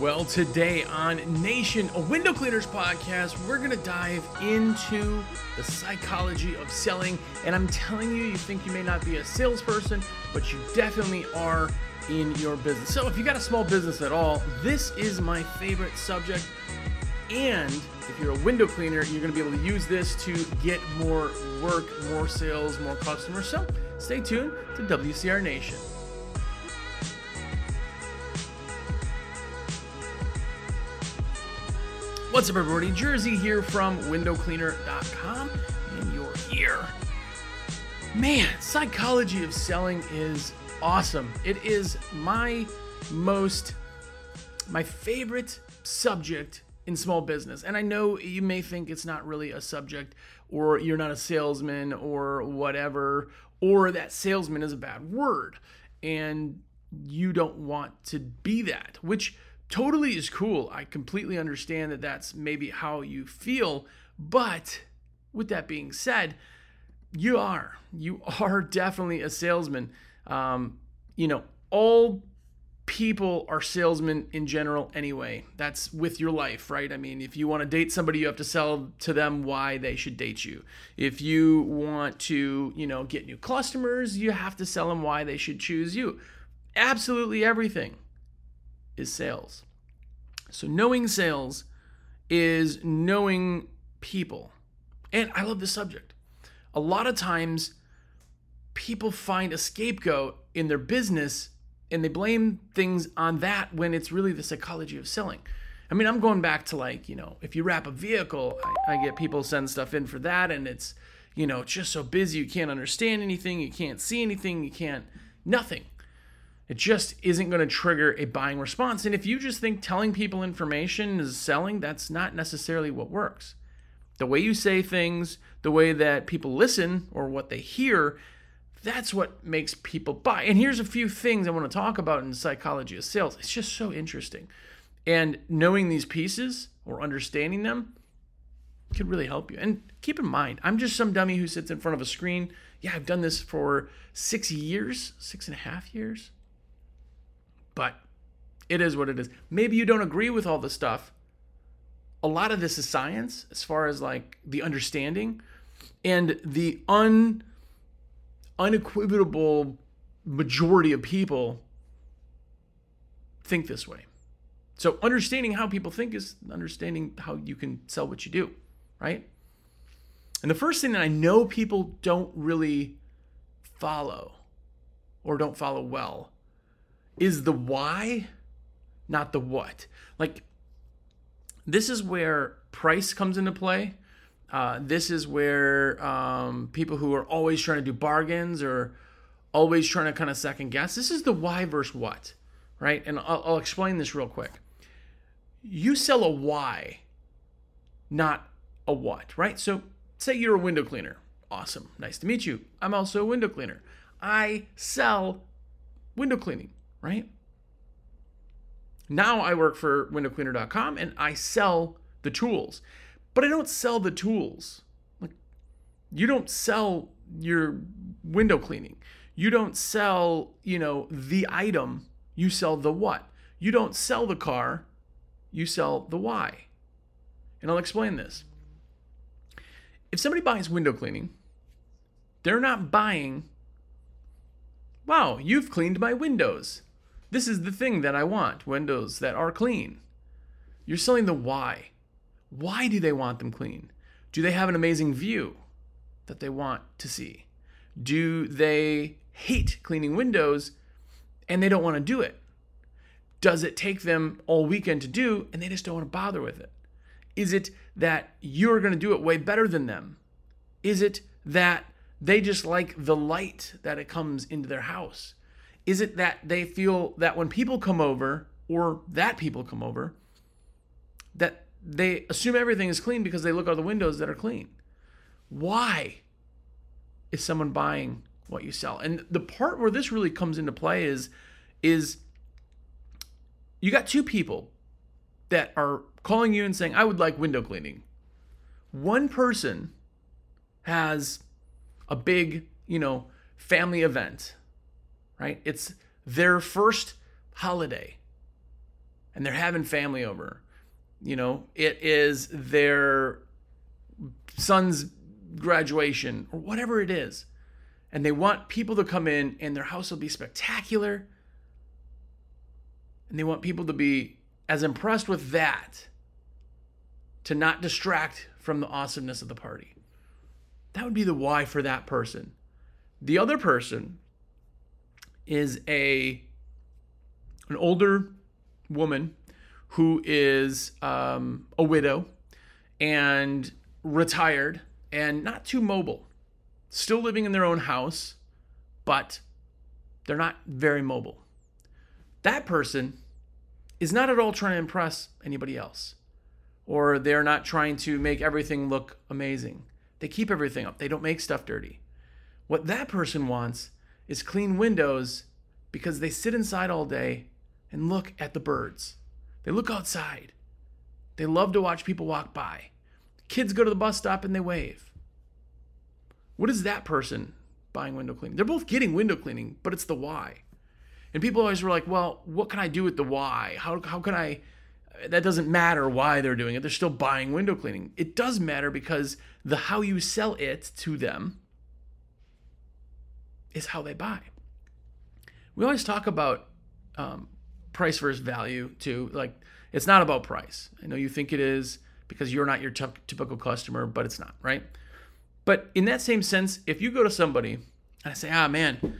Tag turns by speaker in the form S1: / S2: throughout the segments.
S1: Well, today on Nation, a window cleaners podcast, we're going to dive into the psychology of selling. And I'm telling you, you think you may not be a salesperson, but you definitely are in your business. So, if you got a small business at all, this is my favorite subject. And if you're a window cleaner, you're going to be able to use this to get more work, more sales, more customers. So, stay tuned to WCR Nation. What's up, everybody? Jersey here from windowcleaner.com, and you're here. Man, psychology of selling is awesome. It is my most, my favorite subject in small business. And I know you may think it's not really a subject, or you're not a salesman, or whatever, or that salesman is a bad word, and you don't want to be that, which totally is cool. I completely understand that that's maybe how you feel. But with that being said, you are. You are definitely a salesman. Um, you know, all people are salesmen in general anyway. That's with your life, right? I mean, if you want to date somebody, you have to sell to them why they should date you. If you want to, you know, get new customers, you have to sell them why they should choose you. Absolutely everything is sales. So, knowing sales is knowing people. And I love this subject. A lot of times, people find a scapegoat in their business and they blame things on that when it's really the psychology of selling. I mean, I'm going back to like, you know, if you wrap a vehicle, I, I get people send stuff in for that, and it's, you know, just so busy, you can't understand anything, you can't see anything, you can't, nothing. It just isn't going to trigger a buying response. And if you just think telling people information is selling, that's not necessarily what works. The way you say things, the way that people listen or what they hear, that's what makes people buy. And here's a few things I want to talk about in psychology of sales. It's just so interesting. And knowing these pieces or understanding them could really help you. And keep in mind, I'm just some dummy who sits in front of a screen. Yeah, I've done this for six years, six and a half years but it is what it is. Maybe you don't agree with all the stuff. A lot of this is science as far as like the understanding and the un unequivocal majority of people think this way. So understanding how people think is understanding how you can sell what you do, right? And the first thing that I know people don't really follow or don't follow well is the why, not the what. Like, this is where price comes into play. Uh, this is where um, people who are always trying to do bargains or always trying to kind of second guess. This is the why versus what, right? And I'll, I'll explain this real quick. You sell a why, not a what, right? So, say you're a window cleaner. Awesome. Nice to meet you. I'm also a window cleaner. I sell window cleaning right? Now I work for windowcleaner.com and I sell the tools. But I don't sell the tools. Like you don't sell your window cleaning. You don't sell, you know, the item, you sell the what. You don't sell the car, you sell the why. And I'll explain this. If somebody buys window cleaning, they're not buying, wow, you've cleaned my windows. This is the thing that I want windows that are clean. You're selling the why. Why do they want them clean? Do they have an amazing view that they want to see? Do they hate cleaning windows and they don't want to do it? Does it take them all weekend to do and they just don't want to bother with it? Is it that you're going to do it way better than them? Is it that they just like the light that it comes into their house? Is it that they feel that when people come over, or that people come over, that they assume everything is clean because they look out the windows that are clean? Why is someone buying what you sell? And the part where this really comes into play is is you got two people that are calling you and saying, I would like window cleaning. One person has a big, you know, family event right? It's their first holiday. and they're having family over. You know, it is their son's graduation or whatever it is. And they want people to come in and their house will be spectacular. And they want people to be as impressed with that to not distract from the awesomeness of the party. That would be the why for that person. The other person is a an older woman who is um, a widow and retired and not too mobile, still living in their own house, but they're not very mobile. That person is not at all trying to impress anybody else, or they're not trying to make everything look amazing. They keep everything up, they don't make stuff dirty. What that person wants is clean windows because they sit inside all day and look at the birds. They look outside. They love to watch people walk by. Kids go to the bus stop and they wave. What is that person buying window cleaning? They're both getting window cleaning, but it's the why. And people always were like, well, what can I do with the why? How, how can I? That doesn't matter why they're doing it. They're still buying window cleaning. It does matter because the how you sell it to them is how they buy. We always talk about um, price versus value too. Like it's not about price. I know you think it is because you're not your t- typical customer, but it's not, right? But in that same sense, if you go to somebody and I say, ah, man,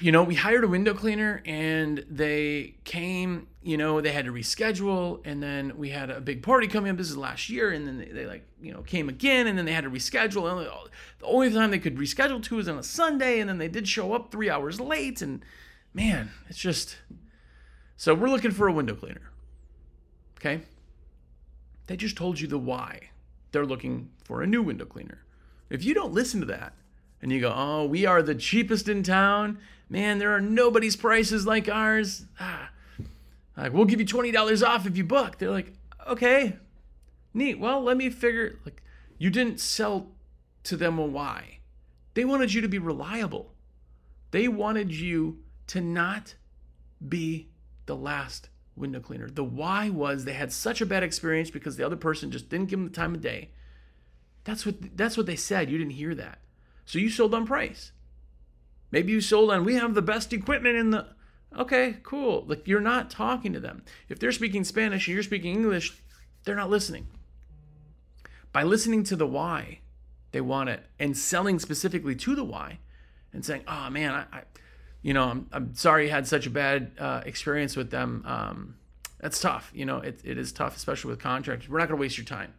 S1: you know, we hired a window cleaner and they came, you know, they had to reschedule and then we had a big party coming up. This is last year. And then they, they like, you know, came again and then they had to reschedule. And the only time they could reschedule to was on a Sunday. And then they did show up three hours late. And man, it's just. So we're looking for a window cleaner. Okay. They just told you the why. They're looking for a new window cleaner. If you don't listen to that and you go, oh, we are the cheapest in town man, there are nobody's prices like ours. Ah, like we'll give you twenty dollars off if you book. They're like, okay, neat. Well, let me figure. Like, you didn't sell to them a why. They wanted you to be reliable. They wanted you to not be the last window cleaner. The why was they had such a bad experience because the other person just didn't give them the time of day. That's what that's what they said. You didn't hear that. So you sold on price. Maybe you sold on, we have the best equipment in the. Okay, cool. Like you're not talking to them. If they're speaking Spanish and you're speaking English, they're not listening. By listening to the why they want it and selling specifically to the why and saying, oh man, I, I you know, I'm, I'm sorry you had such a bad uh, experience with them. Um, that's tough. You know, it, it is tough, especially with contractors. We're not going to waste your time.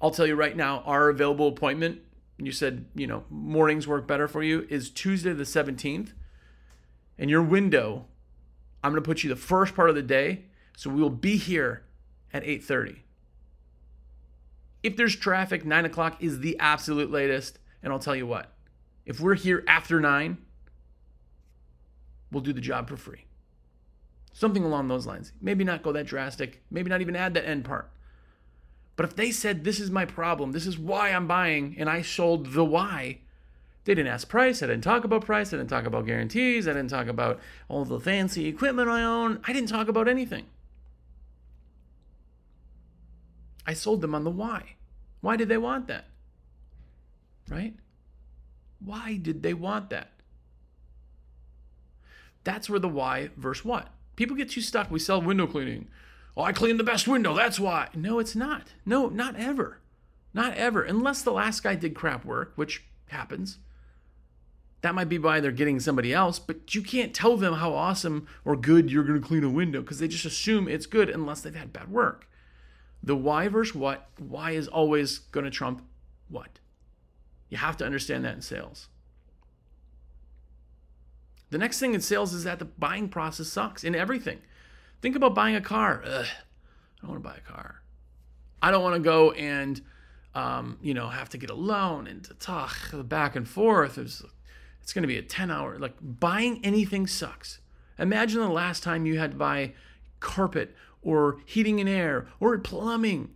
S1: I'll tell you right now, our available appointment you said, you know, mornings work better for you, is Tuesday the 17th. And your window, I'm going to put you the first part of the day. So we will be here at 8.30. If there's traffic, 9 o'clock is the absolute latest. And I'll tell you what, if we're here after 9, we'll do the job for free. Something along those lines. Maybe not go that drastic. Maybe not even add that end part. But if they said, This is my problem, this is why I'm buying, and I sold the why, they didn't ask price. I didn't talk about price. I didn't talk about guarantees. I didn't talk about all the fancy equipment I own. I didn't talk about anything. I sold them on the why. Why did they want that? Right? Why did they want that? That's where the why versus what. People get too stuck. We sell window cleaning. Oh, I clean the best window. That's why. No, it's not. No, not ever. Not ever. Unless the last guy did crap work, which happens. That might be why they're getting somebody else, but you can't tell them how awesome or good you're going to clean a window because they just assume it's good unless they've had bad work. The why versus what, why is always going to trump what. You have to understand that in sales. The next thing in sales is that the buying process sucks in everything. Think about buying a car. Ugh, I don't want to buy a car. I don't want to go and, um, you know, have to get a loan and to talk back and forth. It's, it's going to be a 10 hour, like buying anything sucks. Imagine the last time you had to buy carpet or heating and air or plumbing,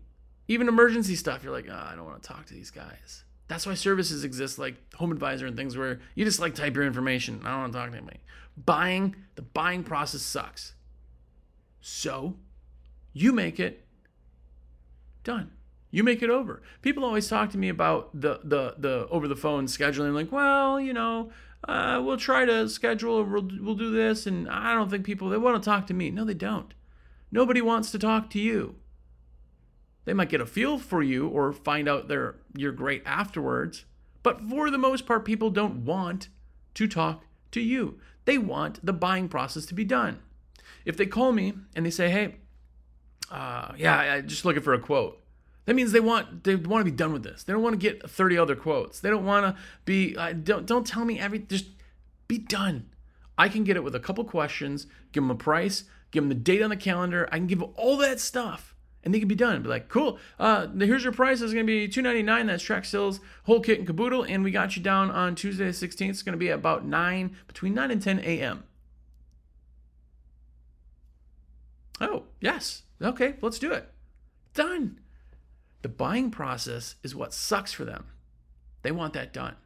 S1: even emergency stuff. You're like, oh, I don't want to talk to these guys. That's why services exist like Home Advisor and things where you just like type your information. I don't want to talk to anybody. Buying, the buying process sucks. So you make it done. You make it over. People always talk to me about the the the over the phone scheduling, like, well, you know, uh, we'll try to schedule, we'll, we'll do this, and I don't think people they want to talk to me. No, they don't. Nobody wants to talk to you. They might get a feel for you or find out they're you're great afterwards, but for the most part, people don't want to talk to you. They want the buying process to be done. If they call me and they say, "Hey, uh, yeah, I just looking for a quote," that means they want they want to be done with this. They don't want to get 30 other quotes. They don't want to be uh, don't don't tell me every just be done. I can get it with a couple questions, give them a price, give them the date on the calendar. I can give all that stuff and they can be done. Be like, cool. Uh, here's your price. It's gonna be two ninety nine. That's track sales, whole kit and caboodle, and we got you down on Tuesday the sixteenth. It's gonna be about nine, between nine and ten a.m. Oh yes, okay, let's do it. Done. The buying process is what sucks for them. They want that done.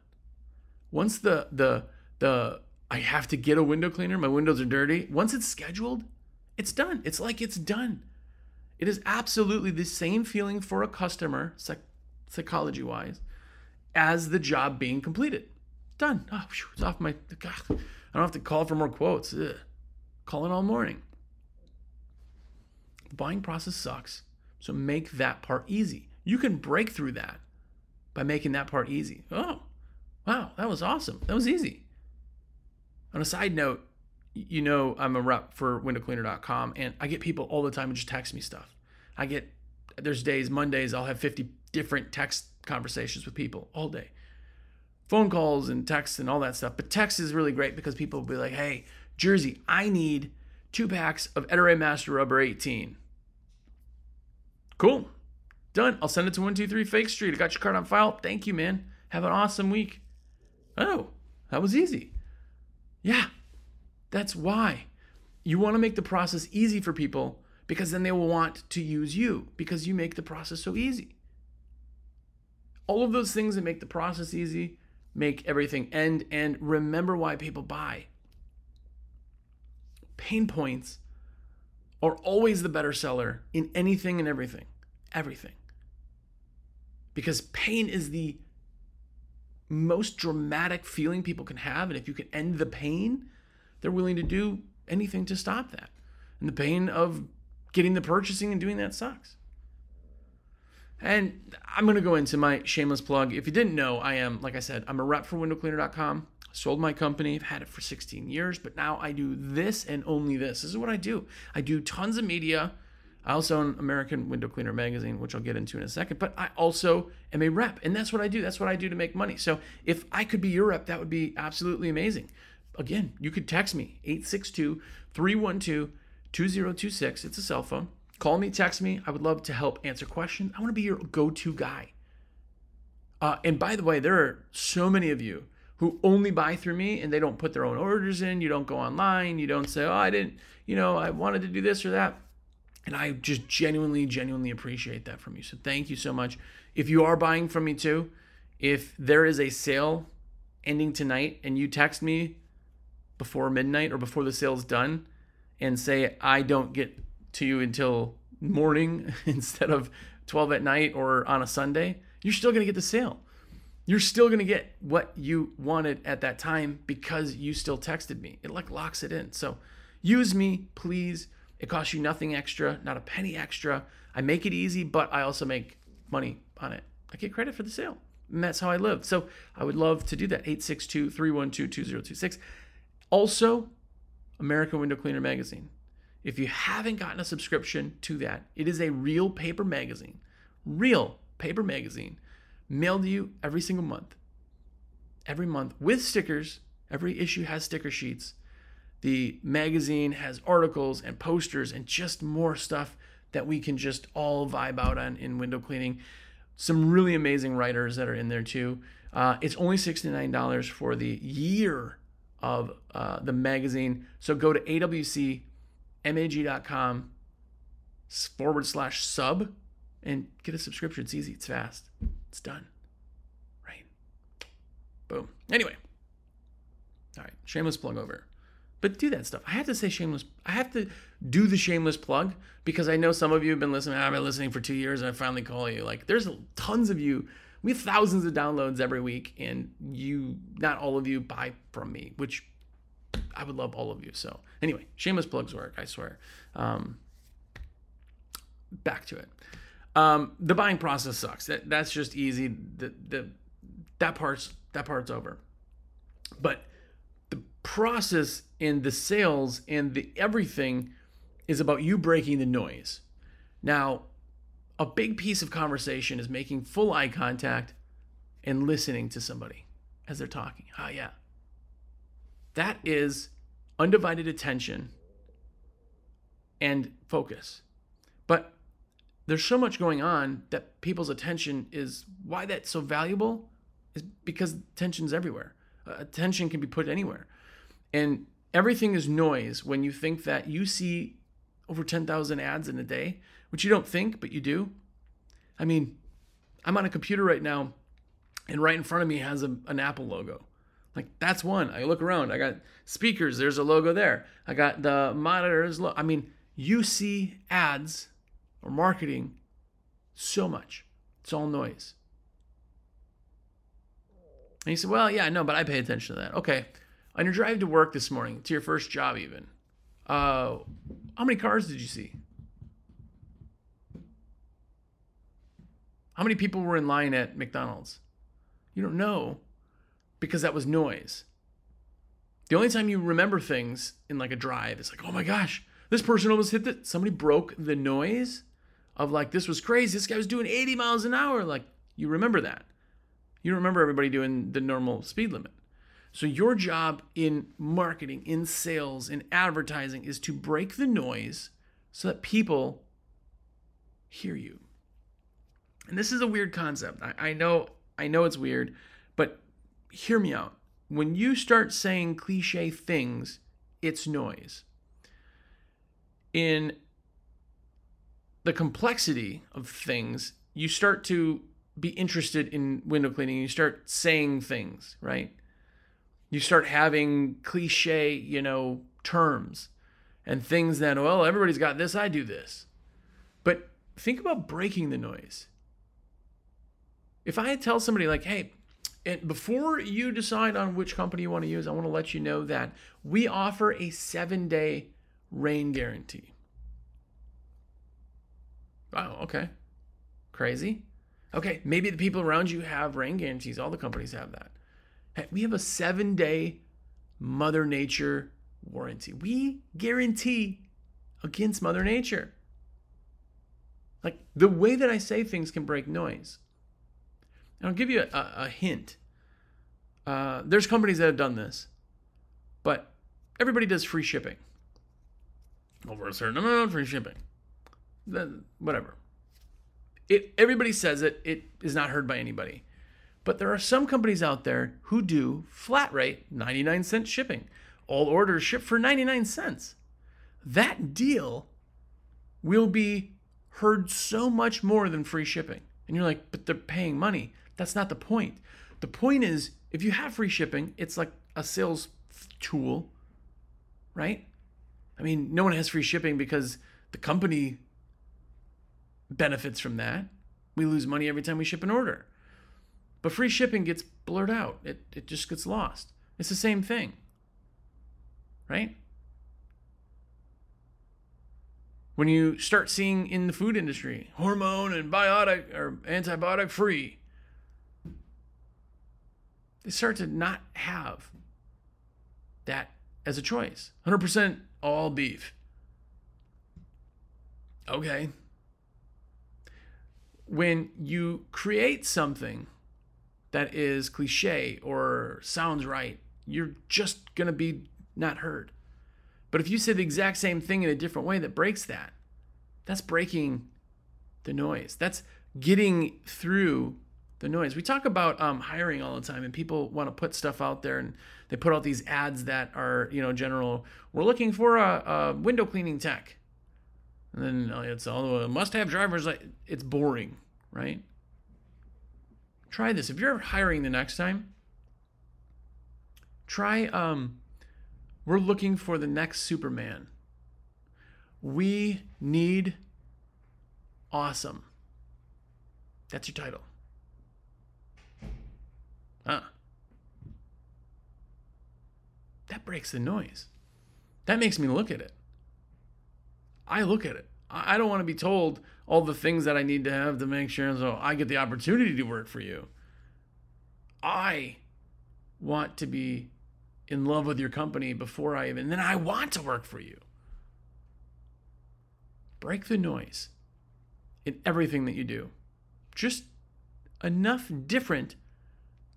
S1: Once the the the I have to get a window cleaner, my windows are dirty. Once it's scheduled, it's done. It's like it's done. It is absolutely the same feeling for a customer, psych- psychology wise, as the job being completed. Done. Oh, it's off my. God, I don't have to call for more quotes. Ugh. Calling all morning. The buying process sucks. So make that part easy. You can break through that by making that part easy. Oh, wow, that was awesome. That was easy. On a side note, you know I'm a rep for windowcleaner.com and I get people all the time who just text me stuff. I get there's days, Mondays, I'll have 50 different text conversations with people all day. Phone calls and texts and all that stuff. But text is really great because people will be like, hey, Jersey, I need two packs of Ettore Master Rubber 18. Cool. Done. I'll send it to 123 Fake Street. I got your card on file. Thank you, man. Have an awesome week. Oh, that was easy. Yeah, that's why. You want to make the process easy for people because then they will want to use you because you make the process so easy. All of those things that make the process easy make everything end and remember why people buy. Pain points are always the better seller in anything and everything. Everything. Because pain is the most dramatic feeling people can have. And if you can end the pain, they're willing to do anything to stop that. And the pain of getting the purchasing and doing that sucks. And I'm going to go into my shameless plug. If you didn't know, I am, like I said, I'm a rep for windowcleaner.com. Sold my company. I've had it for 16 years, but now I do this and only this. This is what I do. I do tons of media. I also own American Window Cleaner magazine, which I'll get into in a second, but I also am a rep, and that's what I do. That's what I do to make money. So if I could be your rep, that would be absolutely amazing. Again, you could text me 862 312 2026. It's a cell phone. Call me, text me. I would love to help answer questions. I want to be your go to guy. Uh, and by the way, there are so many of you who only buy through me and they don't put their own orders in. You don't go online. You don't say, oh, I didn't, you know, I wanted to do this or that. And I just genuinely, genuinely appreciate that from you. So thank you so much. If you are buying from me too, if there is a sale ending tonight and you text me before midnight or before the sale's done, and say I don't get to you until morning instead of 12 at night or on a Sunday, you're still going to get the sale. You're still going to get what you wanted at that time because you still texted me. It like locks it in. So use me, please. It costs you nothing extra, not a penny extra. I make it easy, but I also make money on it. I get credit for the sale. And that's how I live. So I would love to do that. 862 312 2026. Also, American Window Cleaner magazine. If you haven't gotten a subscription to that, it is a real paper magazine, real paper magazine, mailed to you every single month. Every month with stickers. Every issue has sticker sheets. The magazine has articles and posters and just more stuff that we can just all vibe out on in window cleaning. Some really amazing writers that are in there too. Uh, it's only $69 for the year of uh, the magazine. So go to awcmag.com forward slash sub and get a subscription. It's easy, it's fast, it's done. Right? Boom. Anyway, all right, shameless plug over. But do that stuff. I have to say shameless. I have to do the shameless plug because I know some of you have been listening. I've been listening for two years, and I finally call you. Like, there's tons of you. We have thousands of downloads every week, and you, not all of you, buy from me, which I would love all of you. So anyway, shameless plugs work. I swear. Um, back to it. Um, the buying process sucks. That, that's just easy. The, the that part's that part's over. But process and the sales and the everything is about you breaking the noise. Now, a big piece of conversation is making full eye contact and listening to somebody as they're talking. Ah, yeah. That is undivided attention and focus. But there's so much going on that people's attention is why that's so valuable is because attention's everywhere. Uh, attention can be put anywhere. And everything is noise when you think that you see over 10,000 ads in a day, which you don't think, but you do. I mean, I'm on a computer right now, and right in front of me has a, an Apple logo. Like that's one. I look around. I got speakers. There's a logo there. I got the monitors. Lo- I mean, you see ads or marketing so much. It's all noise. And he said, Well, yeah, no, but I pay attention to that. Okay. On your drive to work this morning, to your first job, even, uh, how many cars did you see? How many people were in line at McDonald's? You don't know because that was noise. The only time you remember things in like a drive is like, oh my gosh, this person almost hit the somebody broke the noise of like this was crazy. This guy was doing 80 miles an hour. Like you remember that. You remember everybody doing the normal speed limit. So your job in marketing, in sales, in advertising is to break the noise so that people hear you. And this is a weird concept. I, I know, I know it's weird, but hear me out. When you start saying cliche things, it's noise. In the complexity of things, you start to be interested in window cleaning. You start saying things, right? You start having cliche, you know, terms and things that, well, everybody's got this, I do this. But think about breaking the noise. If I tell somebody, like, hey, and before you decide on which company you want to use, I want to let you know that we offer a seven day rain guarantee. Wow, okay. Crazy. Okay, maybe the people around you have rain guarantees. All the companies have that. We have a seven day Mother Nature warranty. We guarantee against Mother Nature. Like the way that I say things can break noise. And I'll give you a, a hint. Uh, there's companies that have done this, but everybody does free shipping. Over a certain amount, free shipping. Then whatever. It everybody says it. It is not heard by anybody. But there are some companies out there who do flat rate 99 cent shipping. All orders ship for 99 cents. That deal will be heard so much more than free shipping. And you're like, but they're paying money. That's not the point. The point is, if you have free shipping, it's like a sales tool, right? I mean, no one has free shipping because the company benefits from that. We lose money every time we ship an order. But free shipping gets blurred out, it, it just gets lost. It's the same thing, right? When you start seeing in the food industry hormone and biotic or antibiotic free, they start to not have that as a choice. 100% all beef. Okay. When you create something that is cliche or sounds right, you're just going to be not heard. But if you say the exact same thing in a different way that breaks that, that's breaking the noise. That's getting through the noise. We talk about um, hiring all the time, and people want to put stuff out there, and they put out these ads that are, you know, general. We're looking for a, a window cleaning tech, and then uh, it's all the must-have drivers. Like it's boring, right? Try this if you're hiring the next time. Try um, We're looking for the next Superman. We need awesome. That's your title. Huh. That breaks the noise. That makes me look at it. I look at it. I don't want to be told all the things that I need to have to make sure so I get the opportunity to work for you. I want to be in love with your company before I even, then I want to work for you. Break the noise in everything that you do. Just enough different.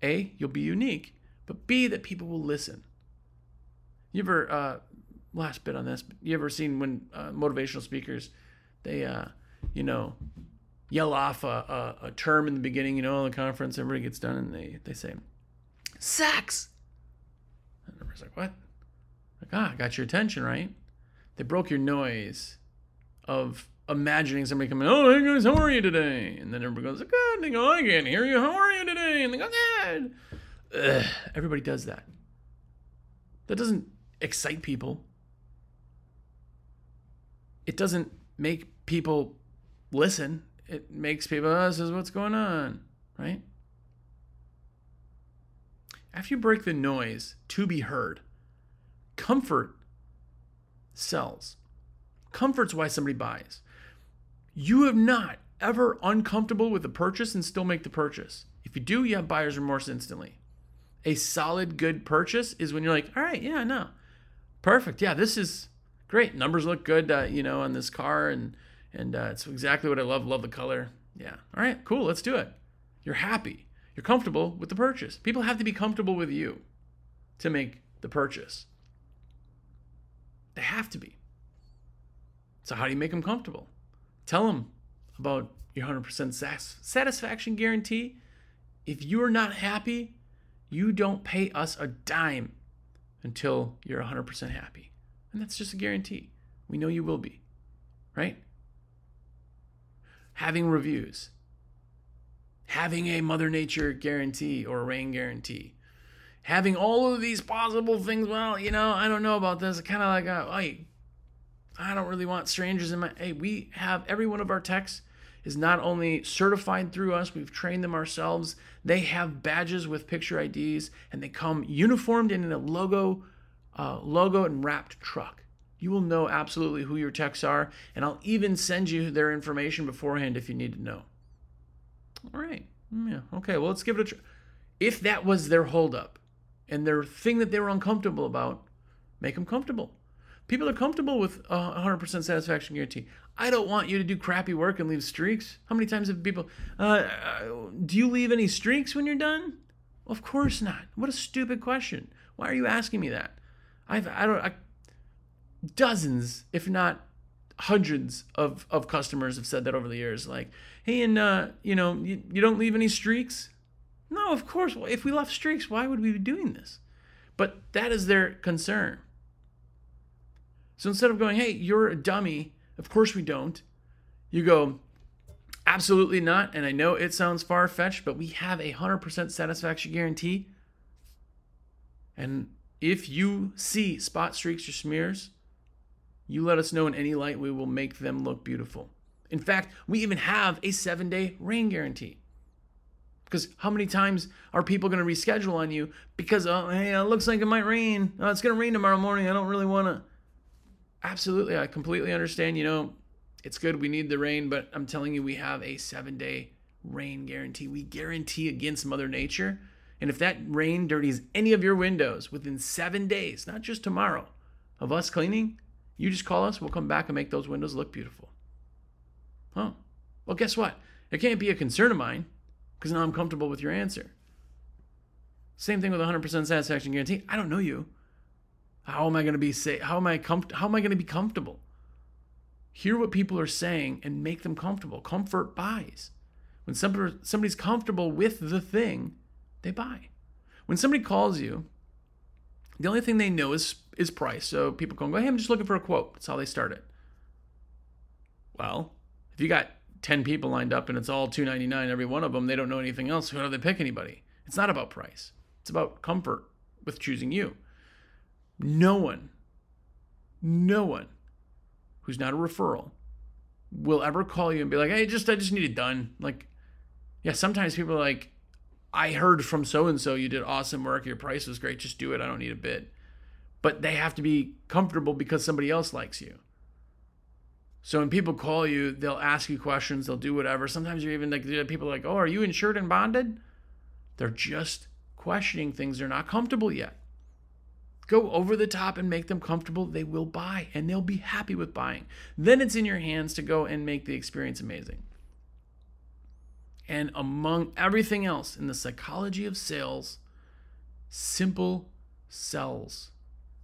S1: A, you'll be unique, but B, that people will listen. You ever, uh, last bit on this, you ever seen when uh, motivational speakers, they, uh, you know, yell off a, a, a, term in the beginning, you know, the conference, everybody gets done and they, they say, sex. And everybody's like, what? Like, ah, got your attention, right? They broke your noise of imagining somebody coming, oh, hey guys, how are you today? And then everybody goes, good. And they go, I can't hear you. How are you today? And they go, good. Ugh, everybody does that. That doesn't excite people. It doesn't make people listen. It makes people, oh, what's going on, right? After you break the noise to be heard, comfort sells. Comfort's why somebody buys. You have not ever uncomfortable with a purchase and still make the purchase. If you do, you have buyer's remorse instantly. A solid, good purchase is when you're like, all right, yeah, no, perfect, yeah, this is great. Numbers look good, uh, you know, on this car, and and uh, it's exactly what I love. Love the color. Yeah, all right, cool, let's do it. You're happy. You're comfortable with the purchase. People have to be comfortable with you to make the purchase. They have to be. So how do you make them comfortable? Tell them about your 100% satisfaction guarantee. If you're not happy, you don't pay us a dime until you're 100% happy. And that's just a guarantee. We know you will be, right? Having reviews, having a Mother Nature guarantee or a rain guarantee, having all of these possible things. Well, you know, I don't know about this. Kind of like, uh, a, hey, I don't really want strangers in my. Hey, we have every one of our techs is not only certified through us, we've trained them ourselves. They have badges with picture IDs, and they come uniformed in a logo, uh, logo and wrapped truck. You will know absolutely who your techs are, and I'll even send you their information beforehand if you need to know. All right, yeah, okay. Well, let's give it a try. If that was their holdup and their thing that they were uncomfortable about, make them comfortable. People are comfortable with a 100% satisfaction guarantee. I don't want you to do crappy work and leave streaks. How many times have people, uh, uh, do you leave any streaks when you're done? Of course not. What a stupid question. Why are you asking me that? I've, I don't, I, dozens, if not hundreds of, of customers have said that over the years. Like, hey, and, uh, you know, you, you don't leave any streaks? No, of course. If we left streaks, why would we be doing this? But that is their concern. So instead of going, hey, you're a dummy, of course we don't, you go, absolutely not. And I know it sounds far fetched, but we have a 100% satisfaction guarantee. And if you see spot streaks or smears, you let us know in any light, we will make them look beautiful. In fact, we even have a seven day rain guarantee. Because how many times are people going to reschedule on you because, oh, hey, it looks like it might rain. Oh, it's going to rain tomorrow morning. I don't really want to absolutely. I completely understand. You know, it's good. We need the rain, but I'm telling you, we have a seven day rain guarantee. We guarantee against Mother Nature. And if that rain dirties any of your windows within seven days, not just tomorrow, of us cleaning, you just call us. We'll come back and make those windows look beautiful. Oh, well, guess what? It can't be a concern of mine because now I'm comfortable with your answer. Same thing with 100% satisfaction guarantee. I don't know you. How am I going to be say how am I com- how am I going to be comfortable? Hear what people are saying and make them comfortable. Comfort buys. When somebody, somebody's comfortable with the thing, they buy. When somebody calls you, the only thing they know is is price. So people can go, hey, I'm just looking for a quote. That's how they start it. Well, if you got 10 people lined up and it's all 299 every one of them, they don't know anything else. Who do they pick anybody? It's not about price. It's about comfort with choosing you. no one, no one who's not a referral will ever call you and be like, "Hey, just I just need it done." Like, yeah, sometimes people are like, "I heard from so and so you did awesome work. Your price was great. Just do it. I don't need a bid." But they have to be comfortable because somebody else likes you. So when people call you, they'll ask you questions, they'll do whatever. Sometimes you're even like people are like, "Oh, are you insured and bonded?" They're just questioning things they're not comfortable yet. Go over the top and make them comfortable. They will buy and they'll be happy with buying. Then it's in your hands to go and make the experience amazing. And among everything else in the psychology of sales, simple sells.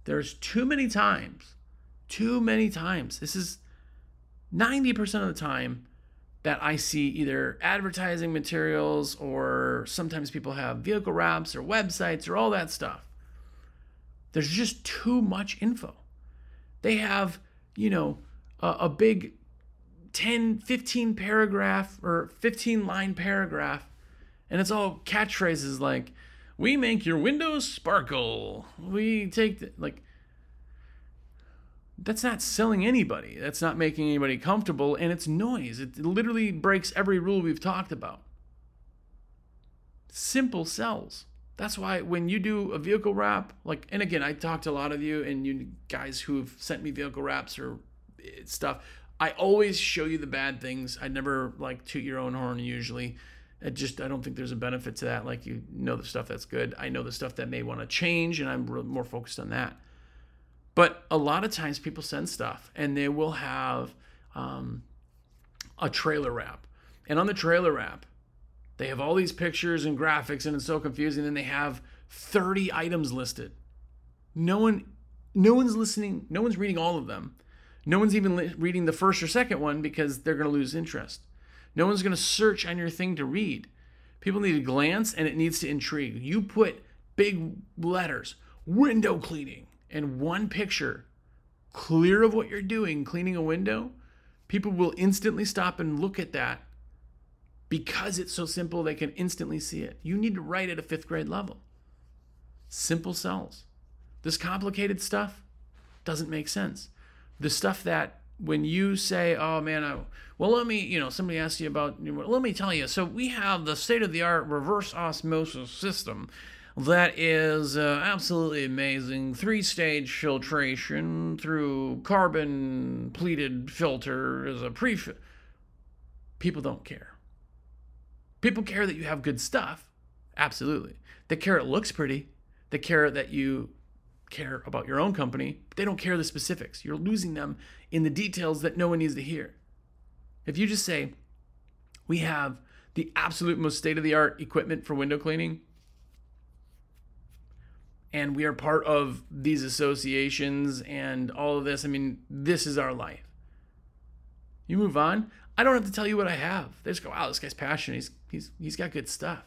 S1: There's too many times, too many times. This is 90% of the time that I see either advertising materials or sometimes people have vehicle wraps or websites or all that stuff there's just too much info. They have, you know, a, a big 10, 15 paragraph or 15 line paragraph, and it's all catchphrases like, we make your windows sparkle. We take, the, like, that's not selling anybody. That's not making anybody comfortable, and it's noise. It literally breaks every rule we've talked about. Simple sells. That's why when you do a vehicle wrap, like, and again, I talked to a lot of you and you guys who have sent me vehicle wraps or eh, stuff. I always show you the bad things. I never like toot your own horn usually. I just, I don't think there's a benefit to that. Like, you know the stuff that's good. I know the stuff that may want to change, and I'm more focused on that. But a lot of times people send stuff and they will have um, a trailer wrap. And on the trailer wrap, they have all these pictures and graphics, and it's so confusing. And they have 30 items listed. No one, no one's listening. No one's reading all of them. No one's even reading the first or second one because they're going to lose interest. No one's going to search on your thing to read. People need to glance, and it needs to intrigue. You put big letters, window cleaning, and one picture, clear of what you're doing, cleaning a window. People will instantly stop and look at that because it's so simple, they can instantly see it. You need to write at a fifth grade level. Simple sells. This complicated stuff doesn't make sense. The stuff that when you say, oh man, I, well, let me, you know, somebody asks you about, let me tell you. So we have the state of the art reverse osmosis system that is uh, absolutely amazing. Three stage filtration through carbon pleated filter as a pre. People don't care. People care that you have good stuff. Absolutely. They care it looks pretty. They care that you care about your own company, but they don't care the specifics. You're losing them in the details that no one needs to hear. If you just say, we have the absolute most state of the art equipment for window cleaning, and we are part of these associations and all of this, I mean, this is our life. You move on. I don't have to tell you what I have. They just go, wow, this guy's passionate. He's he's he's got good stuff.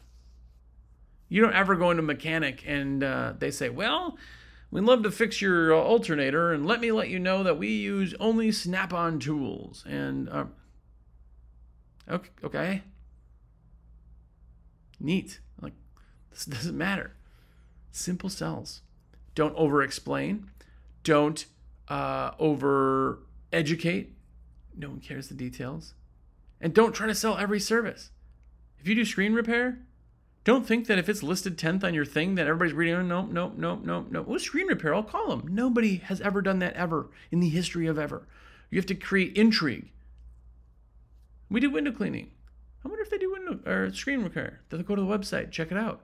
S1: You don't ever go into mechanic and uh, they say, well, we'd love to fix your uh, alternator, and let me let you know that we use only Snap-on tools. And uh, okay, okay, neat. Like this doesn't matter. Simple sells. Don't over-explain. Don't uh, over-educate no one cares the details. And don't try to sell every service. If you do screen repair, don't think that if it's listed 10th on your thing that everybody's reading, oh, nope, nope, nope, nope, nope. Well, screen repair, I'll call them. Nobody has ever done that ever in the history of ever. You have to create intrigue. We do window cleaning. I wonder if they do window or screen repair. They'll go to the website, check it out.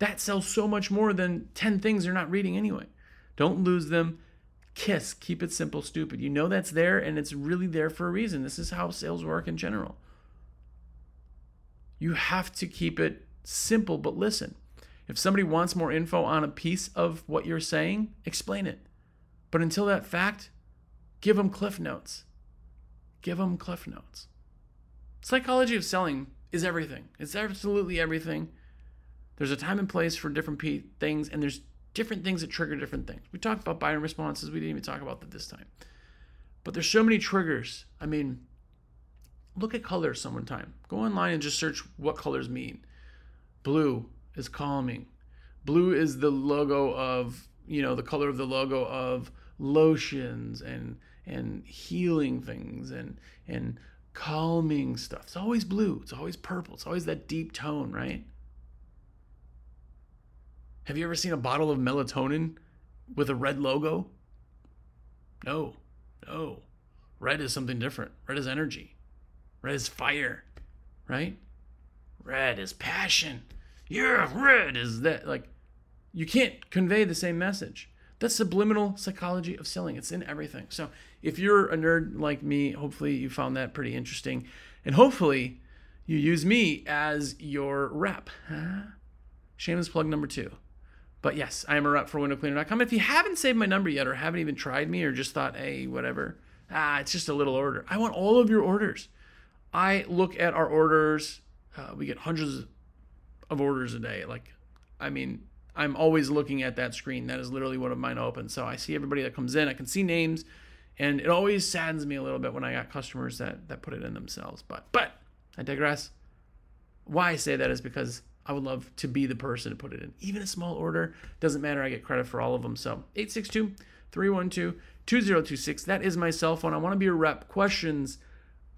S1: That sells so much more than 10 things they're not reading anyway. Don't lose them. KISS, keep it simple, stupid. You know that's there and it's really there for a reason. This is how sales work in general. You have to keep it simple, but listen. If somebody wants more info on a piece of what you're saying, explain it. But until that fact, give them cliff notes. Give them cliff notes. Psychology of selling is everything. It's absolutely everything. There's a time and place for different things, and there's different things that trigger different things. We talked about buyer responses. We didn't even talk about that this time. But there's so many triggers. I mean, look at colors some time. Go online and just search what colors mean. Blue is calming. Blue is the logo of you know, the color of the logo of lotions and and healing things and and calming stuff. It's always blue. It's always purple. It's always that deep tone, right? Have you ever seen a bottle of melatonin with a red logo? No, no. Red is something different. Red is energy. Red is fire, right? Red is passion. Yeah, red is that. Like, you can't convey the same message. That's subliminal psychology of selling. It's in everything. So if you're a nerd like me, hopefully you found that pretty interesting. And hopefully you use me as your rep. Huh? Shameless plug number two. But yes, I am a rep for windowcleaner.com. If you haven't saved my number yet or haven't even tried me or just thought, hey, whatever, ah, it's just a little order. I want all of your orders. I look at our orders. Uh, we get hundreds of orders a day. Like, I mean, I'm always looking at that screen. That is literally one of mine open. So I see everybody that comes in. I can see names, and it always saddens me a little bit when I got customers that that put it in themselves. But but I digress. Why I say that is because I would love to be the person to put it in. Even a small order doesn't matter. I get credit for all of them. So 862 312 2026. That is my cell phone. I want to be a rep. Questions,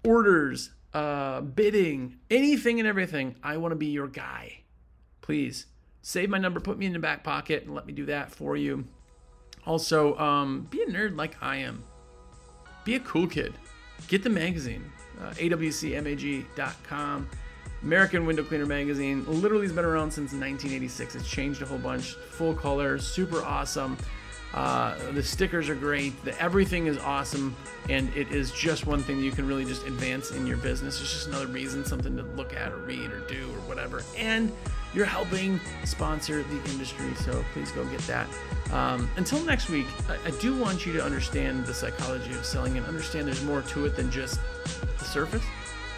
S1: orders, uh, bidding, anything and everything. I want to be your guy. Please save my number, put me in the back pocket, and let me do that for you. Also, um, be a nerd like I am. Be a cool kid. Get the magazine, uh, awcmag.com. American Window Cleaner Magazine. Literally has been around since 1986. It's changed a whole bunch. Full color, super awesome. Uh, the stickers are great. The, everything is awesome, and it is just one thing you can really just advance in your business. It's just another reason, something to look at or read or do or whatever. And you're helping sponsor the industry, so please go get that. Um, until next week, I, I do want you to understand the psychology of selling and understand there's more to it than just the surface.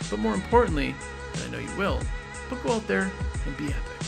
S1: But more importantly, and I know you will, but go out there and be epic.